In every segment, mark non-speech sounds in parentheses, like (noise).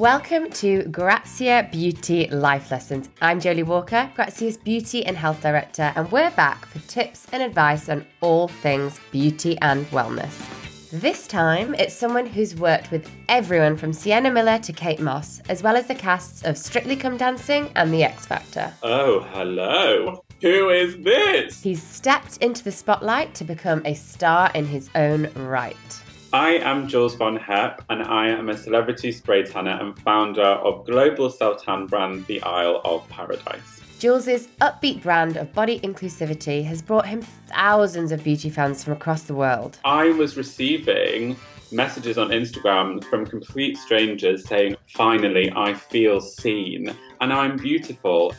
Welcome to Grazia Beauty Life Lessons. I'm Jolie Walker, Grazia's Beauty and Health Director, and we're back for tips and advice on all things beauty and wellness. This time, it's someone who's worked with everyone from Sienna Miller to Kate Moss, as well as the casts of Strictly Come Dancing and The X Factor. Oh, hello. Who is this? He's stepped into the spotlight to become a star in his own right. I am Jules Von Hep, and I am a celebrity spray tanner and founder of global self tan brand The Isle of Paradise. Jules's upbeat brand of body inclusivity has brought him thousands of beauty fans from across the world. I was receiving messages on Instagram from complete strangers saying, Finally, I feel seen and I'm beautiful.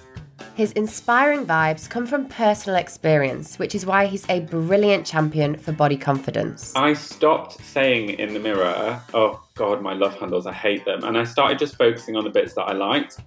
His inspiring vibes come from personal experience, which is why he's a brilliant champion for body confidence. I stopped saying in the mirror, oh God, my love handles, I hate them. And I started just focusing on the bits that I liked.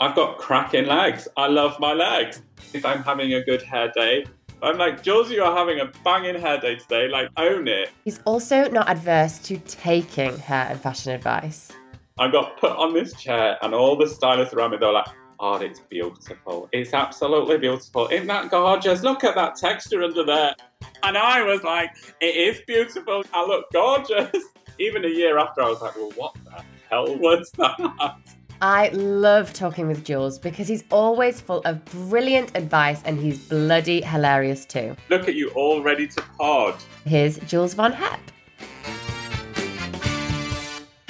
I've got cracking legs. I love my legs. If I'm having a good hair day, I'm like, Jules, you are having a banging hair day today. Like, own it. He's also not adverse to taking hair and fashion advice. I got put on this chair, and all the stylists around me, they were like, Oh, it's beautiful. It's absolutely beautiful. Isn't that gorgeous? Look at that texture under there. And I was like, it is beautiful. I look gorgeous. (laughs) Even a year after, I was like, well, what the hell was that? I love talking with Jules because he's always full of brilliant advice and he's bloody hilarious too. Look at you all ready to pod. Here's Jules Von Hep.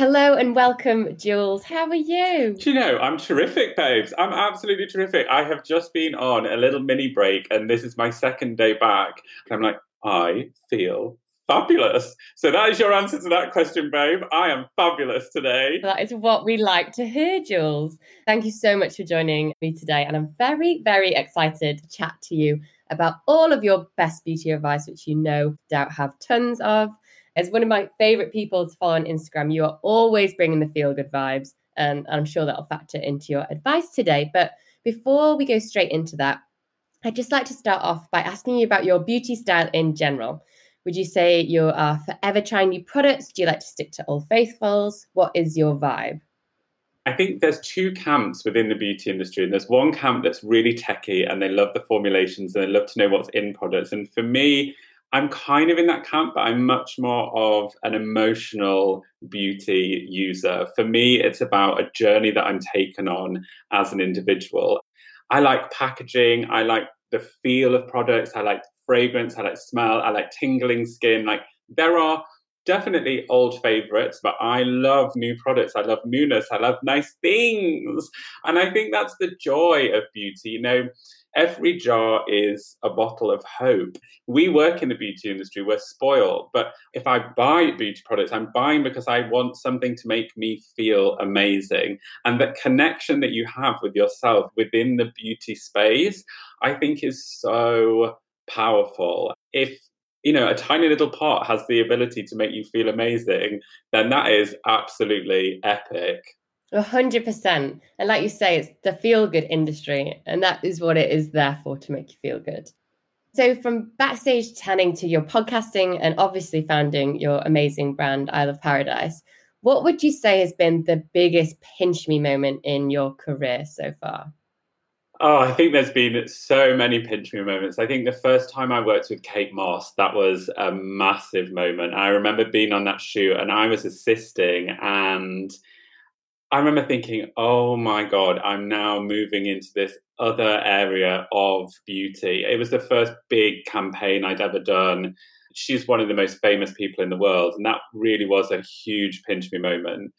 Hello and welcome, Jules. How are you? Do you know, I'm terrific, babes. I'm absolutely terrific. I have just been on a little mini break and this is my second day back. And I'm like, I feel fabulous. So that is your answer to that question, babe. I am fabulous today. That is what we like to hear, Jules. Thank you so much for joining me today. And I'm very, very excited to chat to you about all of your best beauty advice, which you no doubt have tons of as one of my favorite people to follow on Instagram, you are always bringing the feel good vibes. And I'm sure that'll factor into your advice today. But before we go straight into that, I'd just like to start off by asking you about your beauty style in general. Would you say you are forever trying new products? Do you like to stick to old faithfuls? What is your vibe? I think there's two camps within the beauty industry, and there's one camp that's really techy and they love the formulations and they love to know what's in products. And for me, I'm kind of in that camp, but I'm much more of an emotional beauty user. For me, it's about a journey that I'm taken on as an individual. I like packaging, I like the feel of products, I like fragrance, I like smell, I like tingling skin. Like there are definitely old favorites, but I love new products. I love newness. I love nice things. And I think that's the joy of beauty. You know, every jar is a bottle of hope. We work in the beauty industry, we're spoiled. But if I buy beauty products, I'm buying because I want something to make me feel amazing. And that connection that you have with yourself within the beauty space, I think is so powerful. If you know, a tiny little pot has the ability to make you feel amazing, then that is absolutely epic. A hundred percent. And like you say, it's the feel good industry, and that is what it is there for to make you feel good. So, from backstage tanning to your podcasting and obviously founding your amazing brand, Isle of Paradise, what would you say has been the biggest pinch me moment in your career so far? Oh, I think there's been so many pinch me moments. I think the first time I worked with Kate Moss, that was a massive moment. I remember being on that shoot and I was assisting and I remember thinking, oh my God, I'm now moving into this other area of beauty. It was the first big campaign I'd ever done. She's one of the most famous people in the world, and that really was a huge pinch me moment.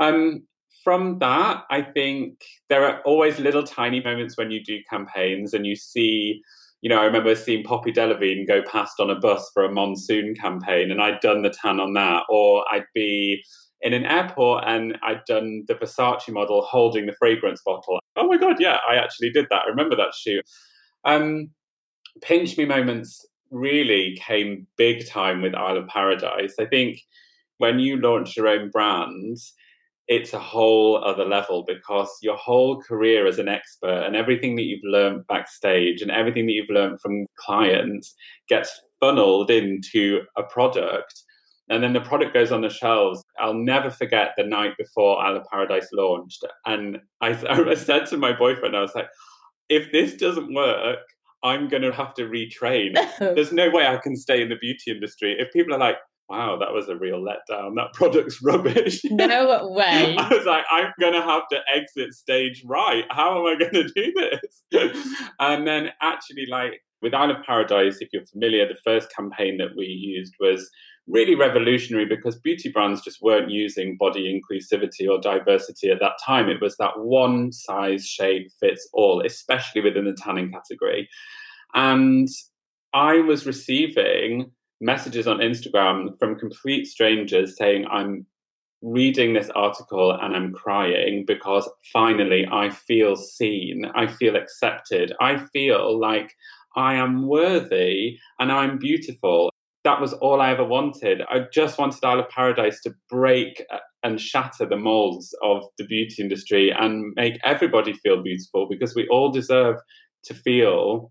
Um, from that, I think there are always little tiny moments when you do campaigns and you see, you know, I remember seeing Poppy Delevingne go past on a bus for a monsoon campaign, and I'd done the tan on that, or I'd be in an airport and I'd done the Versace model holding the fragrance bottle. Oh my God, yeah, I actually did that. I remember that shoot. Um, pinch me moments really came big time with Isle of Paradise. I think when you launch your own brand, it's a whole other level because your whole career as an expert and everything that you've learned backstage and everything that you've learned from clients gets funneled into a product And then the product goes on the shelves. I'll never forget the night before Isle of Paradise launched. And I, (laughs) I said to my boyfriend, I was like, if this doesn't work, I'm going to have to retrain. (laughs) There's no way I can stay in the beauty industry. If people are like, wow, that was a real letdown. That product's (laughs) rubbish. No way. (laughs) I was like, I'm going to have to exit stage right. How am I going to do this? (laughs) and then actually, like with Isle of Paradise, if you're familiar, the first campaign that we used was really revolutionary because beauty brands just weren't using body inclusivity or diversity at that time. It was that one size shape fits all, especially within the tanning category. And I was receiving messages on Instagram from complete strangers saying, I'm reading this article and I'm crying because finally I feel seen, I feel accepted, I feel like I am worthy and I'm beautiful. That was all I ever wanted. I just wanted Isle of Paradise to break uh, and shatter the molds of the beauty industry and make everybody feel beautiful because we all deserve to feel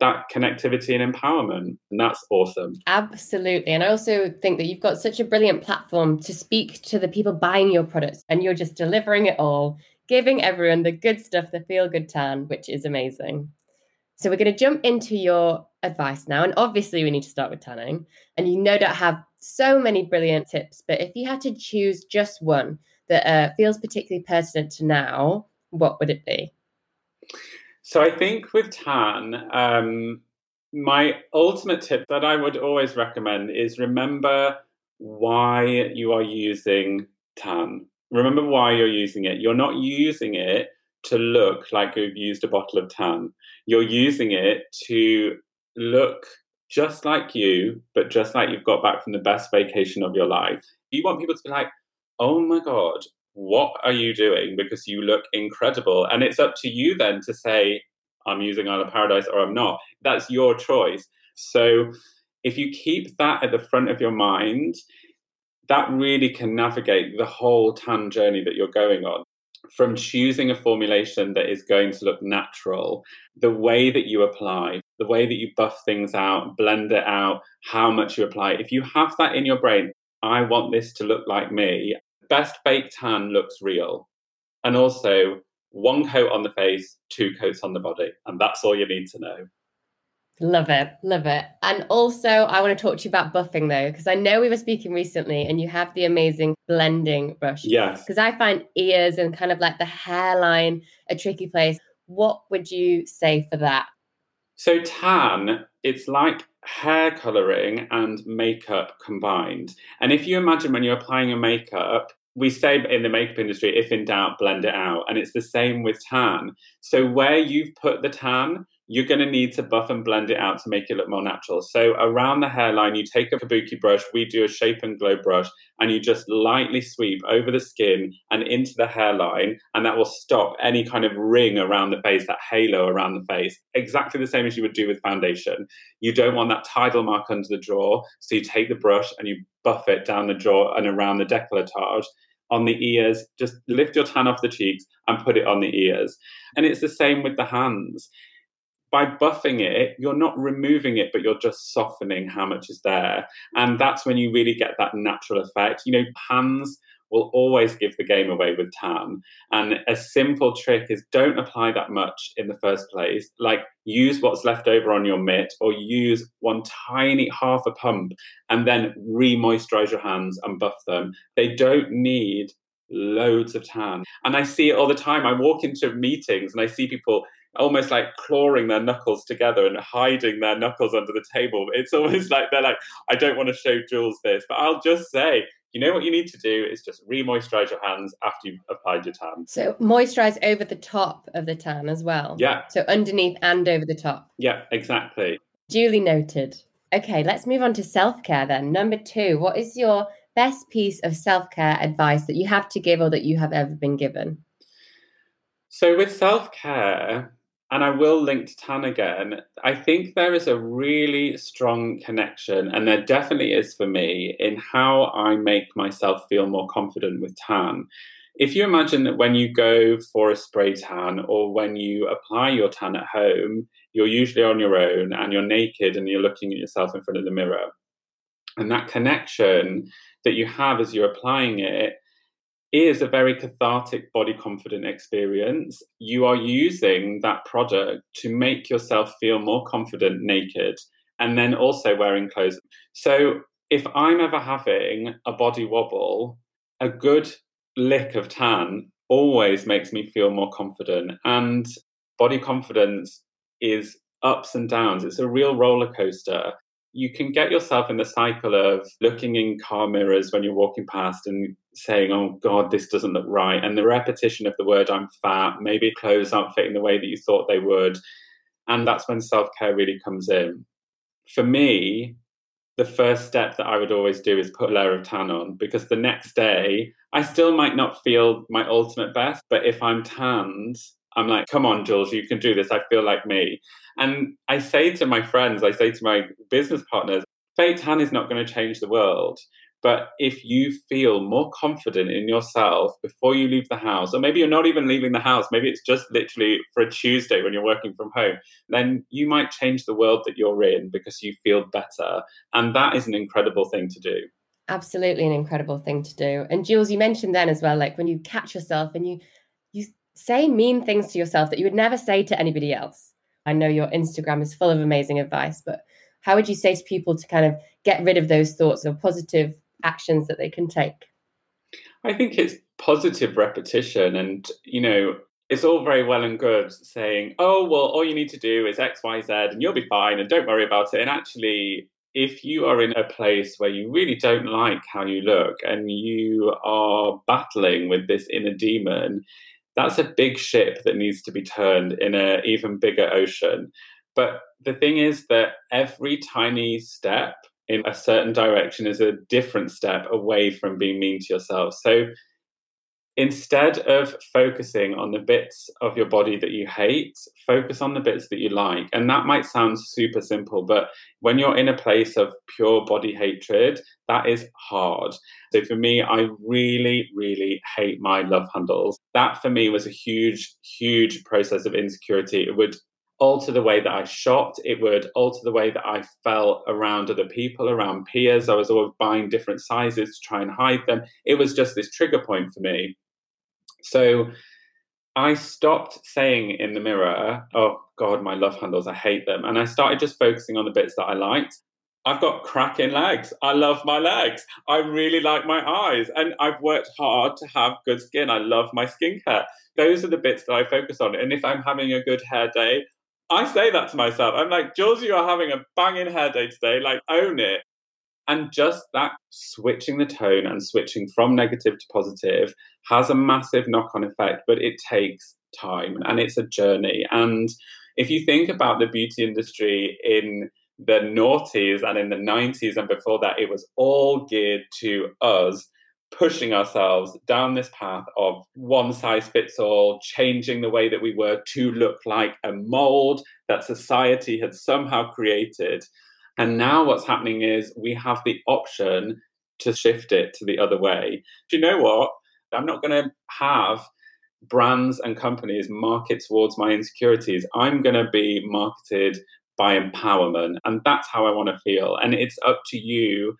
that connectivity and empowerment. And that's awesome. Absolutely. And I also think that you've got such a brilliant platform to speak to the people buying your products and you're just delivering it all, giving everyone the good stuff, the feel good tan, which is amazing. So we're going to jump into your advice now. And obviously, we need to start with tanning. And you no doubt have so many brilliant tips. But if you had to choose just one that uh, feels particularly pertinent to now, what would it be? So I think with tan, um, my ultimate tip that I would always recommend is remember why you are using tan. Remember why you're using it. You're not using it to look like you've used a bottle of tan. You're using it to look just like you, but just like you've got back from the best vacation of your life. You want people to be like, oh my God, what are you doing? Because you look incredible. And it's up to you then to say, I'm using Isle of Paradise or I'm not. That's your choice. So if you keep that at the front of your mind, that really can navigate the whole tan journey that you're going on. From choosing a formulation that is going to look natural, the way that you apply, the way that you buff things out, blend it out, how much you apply. If you have that in your brain, I want this to look like me, best fake tan looks real. And also, one coat on the face, two coats on the body. And that's all you need to know. Love it. Love it. And also, I want to talk to you about buffing though, because I know we were speaking recently and you have the amazing blending brush. Yes. Because I find ears and kind of like the hairline a tricky place. What would you say for that? So, tan, it's like hair coloring and makeup combined. And if you imagine when you're applying your makeup, we say in the makeup industry, if in doubt, blend it out. And it's the same with tan. So where you've put the tan, you're going to need to buff and blend it out to make it look more natural. So around the hairline, you take a kabuki brush, we do a shape and glow brush, and you just lightly sweep over the skin and into the hairline, and that will stop any kind of ring around the face, that halo around the face. Exactly the same as you would do with foundation. You don't want that tidal mark under the jaw, so you take the brush and you buff it down the jaw and around the décolletage on the ears, just lift your tan off the cheeks and put it on the ears. And it's the same with the hands by buffing it, you're not removing it, but you're just softening how much is there. And that's when you really get that natural effect. You know, hands will always give the game away with tan. And a simple trick is don't apply that much in the first place. Like use what's left over on your mitt or use one tiny half a pump and then re moisturize your hands and buff them. They don't need loads of tan. And I see it all the time. I walk into meetings and I see people almost like clawing their knuckles together and hiding their knuckles under the table. It's almost (laughs) like they're like, I don't want to show Jules this, but I'll just say, you know what you need to do is just re-moisturize your hands after you've applied your tan. So moisturize over the top of the tan as well. Yeah. So underneath and over the top. Yeah, exactly. Duly noted. Okay, let's move on to self-care then. Number two, what is your best piece of self-care advice that you have to give or that you have ever been given? So with self-care, and I will link to Tan again. I think there is a really strong connection, and there definitely is for me, in how I make myself feel more confident with Tan. If you imagine that when you go for a spray tan or when you apply your tan at home, you're usually on your own and you're naked and you're looking at yourself in front of the mirror. And that connection that you have as you're applying it is a very cathartic body confident experience. You are using that product to make yourself feel more confident naked and then also wearing clothes. So if I'm ever having a body wobble, a good lick of tan always makes me feel more confident. And body confidence is ups and downs. It's a real roller coaster. You can get yourself in the cycle of looking in car mirrors when you're walking past and saying, Oh God, this doesn't look right. And the repetition of the word, I'm fat, maybe clothes aren't fitting the way that you thought they would. And that's when self care really comes in. For me, the first step that I would always do is put a layer of tan on because the next day I still might not feel my ultimate best, but if I'm tanned, I'm like, come on, Jules, you can do this. I feel like me. And I say to my friends, I say to my business partners, fake tan is not going to change the world. But if you feel more confident in yourself before you leave the house, or maybe you're not even leaving the house, maybe it's just literally for a Tuesday when you're working from home, then you might change the world that you're in because you feel better. And that is an incredible thing to do. Absolutely an incredible thing to do. And Jules, you mentioned then as well, like when you catch yourself and you you say mean things to yourself that you would never say to anybody else. I know your Instagram is full of amazing advice, but how would you say to people to kind of get rid of those thoughts or positive actions that they can take? I think it's positive repetition. And, you know, it's all very well and good saying, oh, well, all you need to do is X, Y, Z, and you'll be fine, and don't worry about it. And actually, if you are in a place where you really don't like how you look and you are battling with this inner demon, that's a big ship that needs to be turned in an even bigger ocean. But the thing is that every tiny step in a certain direction is a different step away from being mean to yourself. So instead of focusing on the bits of your body that you hate, focus on the bits that you like. And that might sound super simple, but when you're in a place of pure body hatred, that is hard. So for me, I really, really hate my love handles. That for me was a huge, huge process of insecurity. It would alter the way that I shopped. It would alter the way that I felt around other people, around peers. I was always buying different sizes to try and hide them. It was just this trigger point for me. So I stopped saying in the mirror, oh God, my love handles, I hate them. And I started just focusing on the bits that I liked. I've got cracking legs. I love my legs. I really like my eyes. And I've worked hard to have good skin. I love my skincare. Those are the bits that I focus on. And if I'm having a good hair day, I say that to myself. I'm like, Jules, you are having a banging hair day today. Like, own it. And just that switching the tone and switching from negative to positive has a massive knock on effect, but it takes time and it's a journey. And if you think about the beauty industry in the noughties and in the 90s and before that, it was all geared to us pushing ourselves down this path of one size fits all, changing the way that we were to look like a mold that society had somehow created. And now what's happening is we have the option to shift it to the other way. Do you know what? I'm not going to have brands and companies market towards my insecurities. I'm going to be marketed by empowerment. And that's how I want to feel. And it's up to you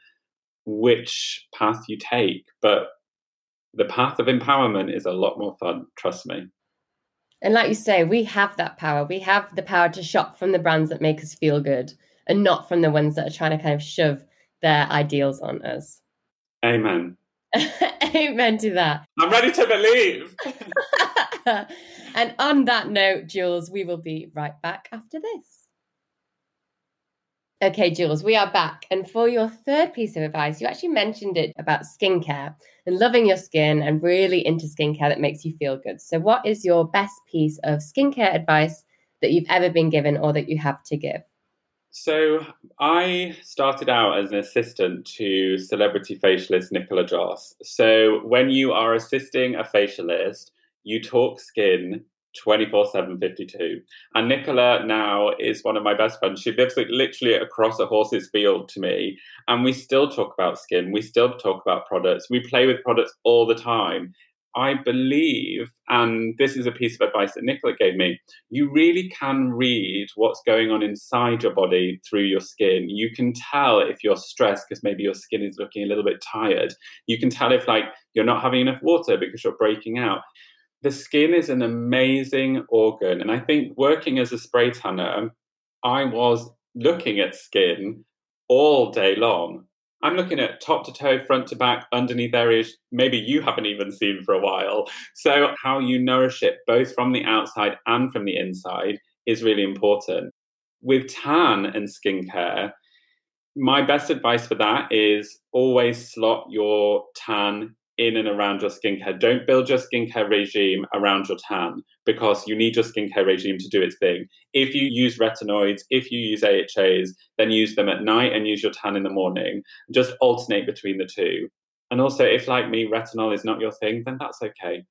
which path you take. But the path of empowerment is a lot more fun, trust me. And like you say, we have that power. We have the power to shop from the brands that make us feel good and not from the ones that are trying to kind of shove their ideals on us. Amen. (laughs) Amen to that. I'm ready to believe. (laughs) and on that note, Jules, we will be right back after this. Okay, Jules, we are back. And for your third piece of advice, you actually mentioned it about skincare and loving your skin and really into skincare that makes you feel good. So, what is your best piece of skincare advice that you've ever been given or that you have to give? So, I started out as an assistant to celebrity facialist Nichola Joss. So, when you are assisting a facialist, you talk skin 24 7 52 and Nichola now is one of my best friends she lives like literally across a horse's field to me and we still talk about skin we still talk about products we play with products all the time I believe, and this is a piece of advice that Nichola gave me, you really can read what's going on inside your body through your skin. You can tell if you're stressed because maybe your skin is looking a little bit tired. You can tell if like you're not having enough water because you're breaking out. The skin is an amazing organ. And I think working as a spray tanner, um, I was looking at skin all day long I'm looking at top to toe, front to back, underneath areas maybe you haven't even seen for a while. So, how you nourish it both from the outside and from the inside is really important. With tan and skincare, my best advice for that is always slot your tan in and around your skincare. Don't build your skincare regime around your tan because you need your skincare regime to do its thing. If you use retinoids, if you use AHAs, then use them at night and use your tan in the morning. Just alternate between the two. And also, if like me, retinol is not your thing, then that's okay.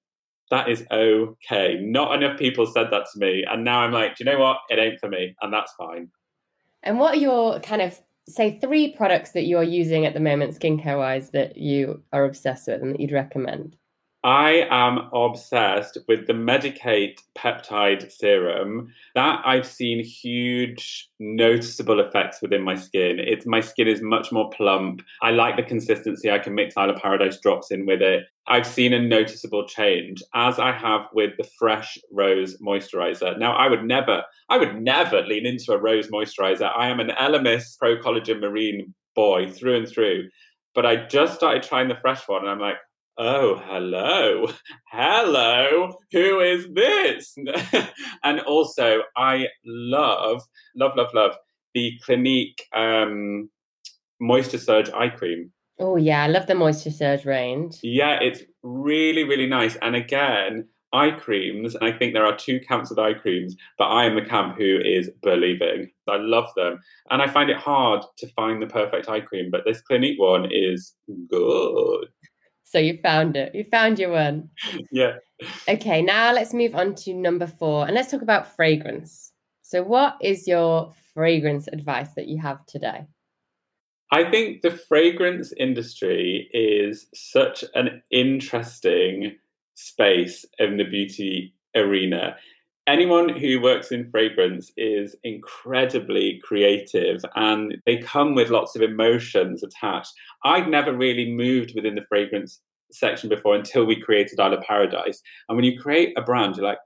That is okay. Not enough people said that to me. And now I'm like, do you know what? It ain't for me. And that's fine. And what are your kind of say three products that you're using at the moment, skincare wise, that you are obsessed with and that you'd recommend. I am obsessed with the Medik8 peptide serum. That I've seen huge noticeable effects within my skin. It's my skin is much more plump. I like the consistency. I can mix Isle of Paradise drops in with it. I've seen a noticeable change, as I have with the Fresh Rose moisturizer. Now, I would never, I would never lean into a rose moisturizer. I am an Elemis Pro Collagen Marine boy through and through. But I just started trying the fresh one, and I'm like, oh, hello, hello, who is this? (laughs) and also, I love, love, love, love the Clinique um, Moisture Surge eye cream. Oh, yeah, I love the Moisture Surge range. Yeah, it's really, really nice. And again, eye creams, and I think there are two camps of eye creams, but I am the camp who is believing. I love them. And I find it hard to find the perfect eye cream, but this Clinique one is good. So you found it. You found your one. Yeah. Okay, now let's move on to number four and let's talk about fragrance. So, what is your fragrance advice that you have today? I think the fragrance industry is such an interesting space in the beauty arena anyone who works in fragrance is incredibly creative and they come with lots of emotions attached. I'd never really moved within the fragrance section before until we created Isle of Paradise. And when you create a brand, you're like,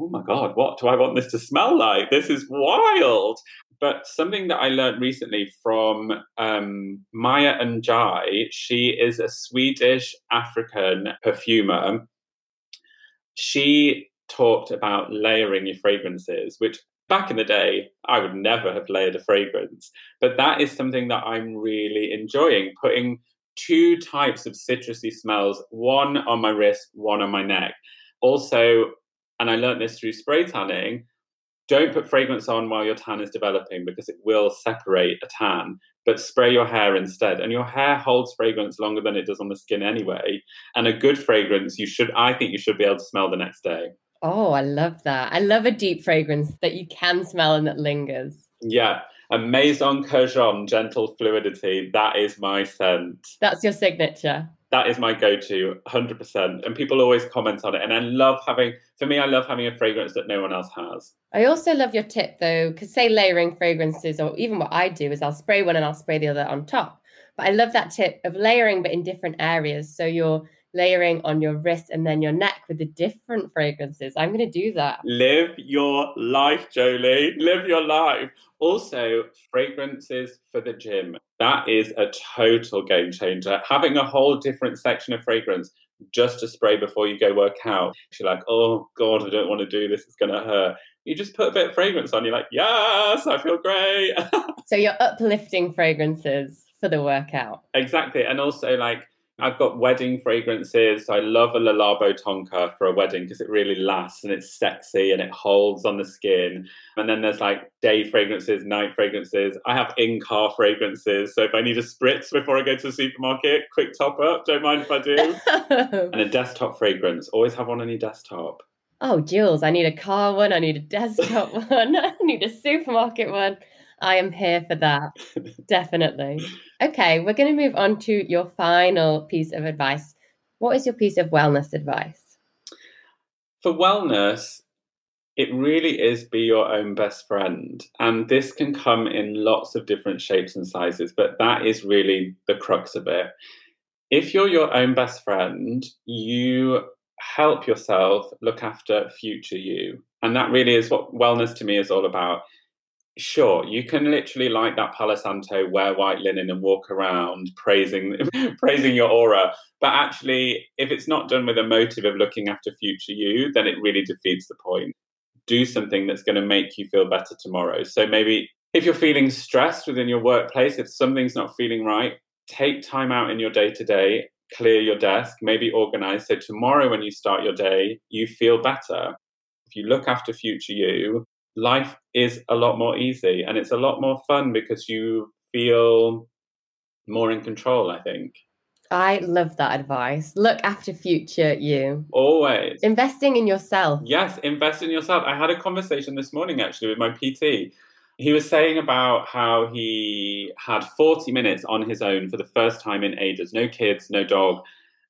oh my God, what do I want this to smell like? This is wild. But something that I learned recently from um, Maya Njie, she is a Swedish African perfumer. She talked about layering your fragrances, which back in the day, I would never have layered a fragrance. But that is something that I'm really enjoying putting two types of citrusy smells, one on my wrist, one on my neck. Also, and I learned this through spray tanning, don't put fragrance on while your tan is developing because it will separate a tan, but spray your hair instead. And your hair holds fragrance longer than it does on the skin anyway. And a good fragrance, you should, I think you should be able to smell the next day. Oh, I love that. I love a deep fragrance that you can smell and that lingers. Yeah. A Maison Kurkdjian gentle fluidity. That is my scent. That's your signature. That is my go-to, 100%. And people always comment on it. And I love having, for me, I love having a fragrance that no one else has. I also love your tip though, because say layering fragrances, or even what I do is I'll spray one and I'll spray the other on top. But I love that tip of layering, but in different areas. So you're layering on your wrist and then your neck with the different fragrances. I'm going to do that. Live your life, Jolie. Live your life. Also, fragrances for the gym. That is a total game changer. Having a whole different section of fragrance just to spray before you go work out. You're like, oh God, I don't want to do this. It's going to hurt. You just put a bit of fragrance on. You're like, yes, I feel great. (laughs) so you're uplifting fragrances for the workout. Exactly. And also, like, I've got wedding fragrances. I love a Le Labo Tonka for a wedding because it really lasts and it's sexy and it holds on the skin. And then there's like day fragrances, night fragrances. I have in car fragrances. So if I need a spritz before I go to the supermarket, quick top up, don't mind if I do. (laughs) and a desktop fragrance. Always have one on your desktop. Oh, Jules, I need a car one. I need a desktop (laughs) one. I need a supermarket one. I am here for that. Definitely. Okay, we're going to move on to your final piece of advice. What is your piece of wellness advice? For wellness, it really is be your own best friend. And this can come in lots of different shapes and sizes, but that is really the crux of it. If you're your own best friend, you help yourself look after future you. And that really is what wellness to me is all about. Sure, you can literally like that Palo Santo, wear white linen and walk around praising (laughs) praising your aura. But actually, if it's not done with a motive of looking after future you, then it really defeats the point. Do something that's going to make you feel better tomorrow. So maybe if you're feeling stressed within your workplace, if something's not feeling right, take time out in your day to day, clear your desk, maybe organize. So tomorrow when you start your day, you feel better. If you look after future you, life is a lot more easy and it's a lot more fun because you feel more in control, I think. I love that advice. Look after future you. Always. Investing in yourself. Yes, invest in yourself. I had a conversation this morning actually with my PT. He was saying about how he had 40 minutes on his own for the first time in ages, no kids, no dog.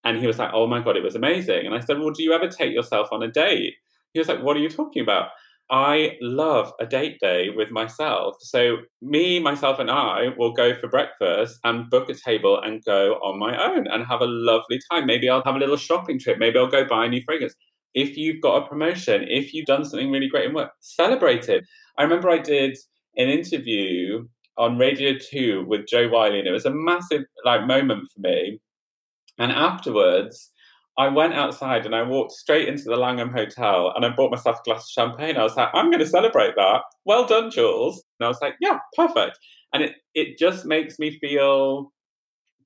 And he was like, oh my God, it was amazing. And I said, well, do you ever take yourself on a date? He was like, what are you talking about? I love a date day with myself. So, me, myself, and I will go for breakfast and book a table and go on my own and have a lovely time. Maybe I'll have a little shopping trip. Maybe I'll go buy a new fragrance. If you've got a promotion, if you've done something really great in work, celebrate it. I remember I did an interview on Radio 2 with Jo Whiley, and it was a massive like moment for me. And afterwards, I went outside and I walked straight into the Langham Hotel and I bought myself a glass of champagne. I was like, I'm going to celebrate that. Well done, Jules. And I was like, yeah, perfect. And it, it just makes me feel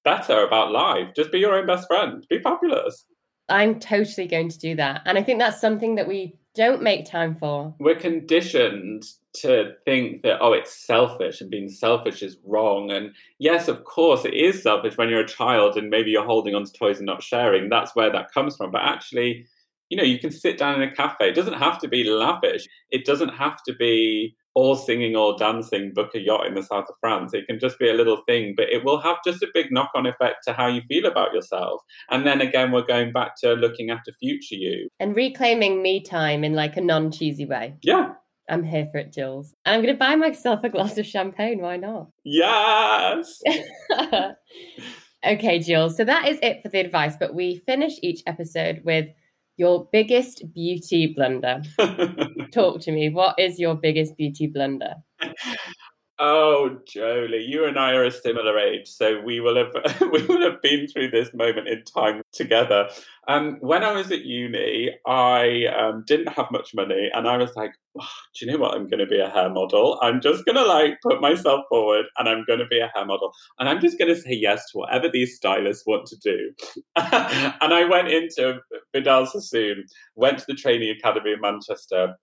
better about life. Just be your own best friend. Be fabulous. I'm totally going to do that. And I think that's something that we don't make time for. We're conditioned to think that oh it's selfish and being selfish is wrong. And yes of course it is selfish when you're a child and maybe you're holding on to toys and not sharing. That's where that comes from. But actually you know you can sit down in a cafe. It doesn't have to be lavish. It doesn't have to be all singing all dancing book a yacht in the south of france it can just be a little thing but it will have just a big knock-on effect to how you feel about yourself and then again we're going back to looking after future you and reclaiming me time in like a non-cheesy way yeah I'm here for it, Jules. I'm going to buy myself a glass of champagne. Why not? Yes. (laughs) (laughs) okay, Jules. So that is it for the advice. But we finish each episode with your biggest beauty blunder. (laughs) Talk to me. What is your biggest beauty blunder? (laughs) Oh, Jolie, you and I are a similar age, so we will have (laughs) we will have been through this moment in time together. Um, when I was at uni, I um, didn't have much money, and I was like, oh, "Do you know what? I'm going to be a hair model. I'm just going to like put myself forward, and I'm going to be a hair model, and I'm just going to say yes to whatever these stylists want to do." (laughs) and I went into Vidal Sassoon, went to the training academy in Manchester,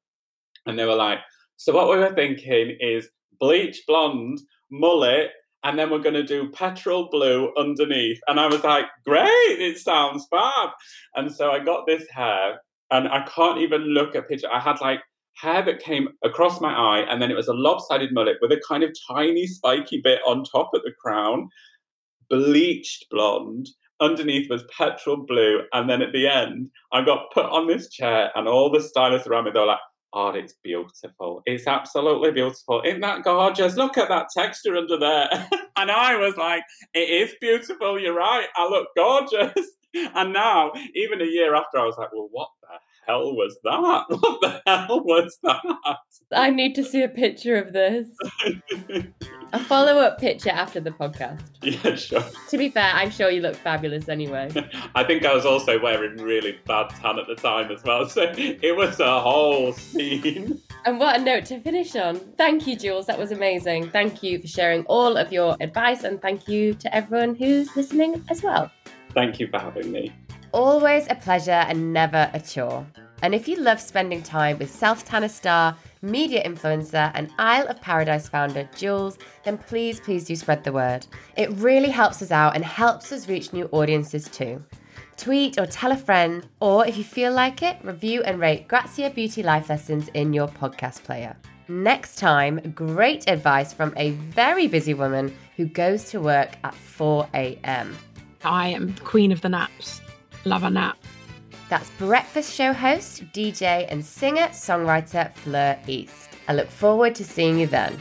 and they were like. So what we were thinking is bleach blonde, mullet, and then we're going to do petrol blue underneath. And I was like, great, it sounds fab. And so I got this hair, and I can't even look at picture. I had like hair that came across my eye, and then it was a lopsided mullet with a kind of tiny spiky bit on top at the crown, bleached blonde. Underneath was petrol blue, and then at the end, I got put on this chair, and all the stylists around me, they were like, Oh, it's beautiful. It's absolutely beautiful. Isn't that gorgeous? Look at that texture under there. (laughs) and I was like, it is beautiful. You're right. I look gorgeous. (laughs) And now, even a year after, I was like, well, what the hell was that? (laughs) What the hell was that? I need to see a picture of this. a follow up picture after the podcast. (laughs) Yeah, sure. To be fair, I'm sure you look fabulous anyway. (laughs) I think I was also wearing really bad tan at the time as well, so it was a whole scene. And what a note to finish on. Thank you, Jules. That was amazing. Thank you for sharing all of your advice, and thank you to everyone who's listening as well. Thank you for having me. Always a pleasure and never a chore. And if you love spending time with self tanner star, media influencer, and Isle of Paradise founder Jules, then please, please do spread the word. It really helps us out and helps us reach new audiences too. Tweet or tell a friend, or if you feel like it, review and rate Grazia Beauty Life Lessons in your podcast player. Next time, great advice from a very busy woman who goes to work at 4 a.m. I am queen of the naps. Love a nap. That's breakfast show host, DJ, and singer songwriter Fleur East. I look forward to seeing you then.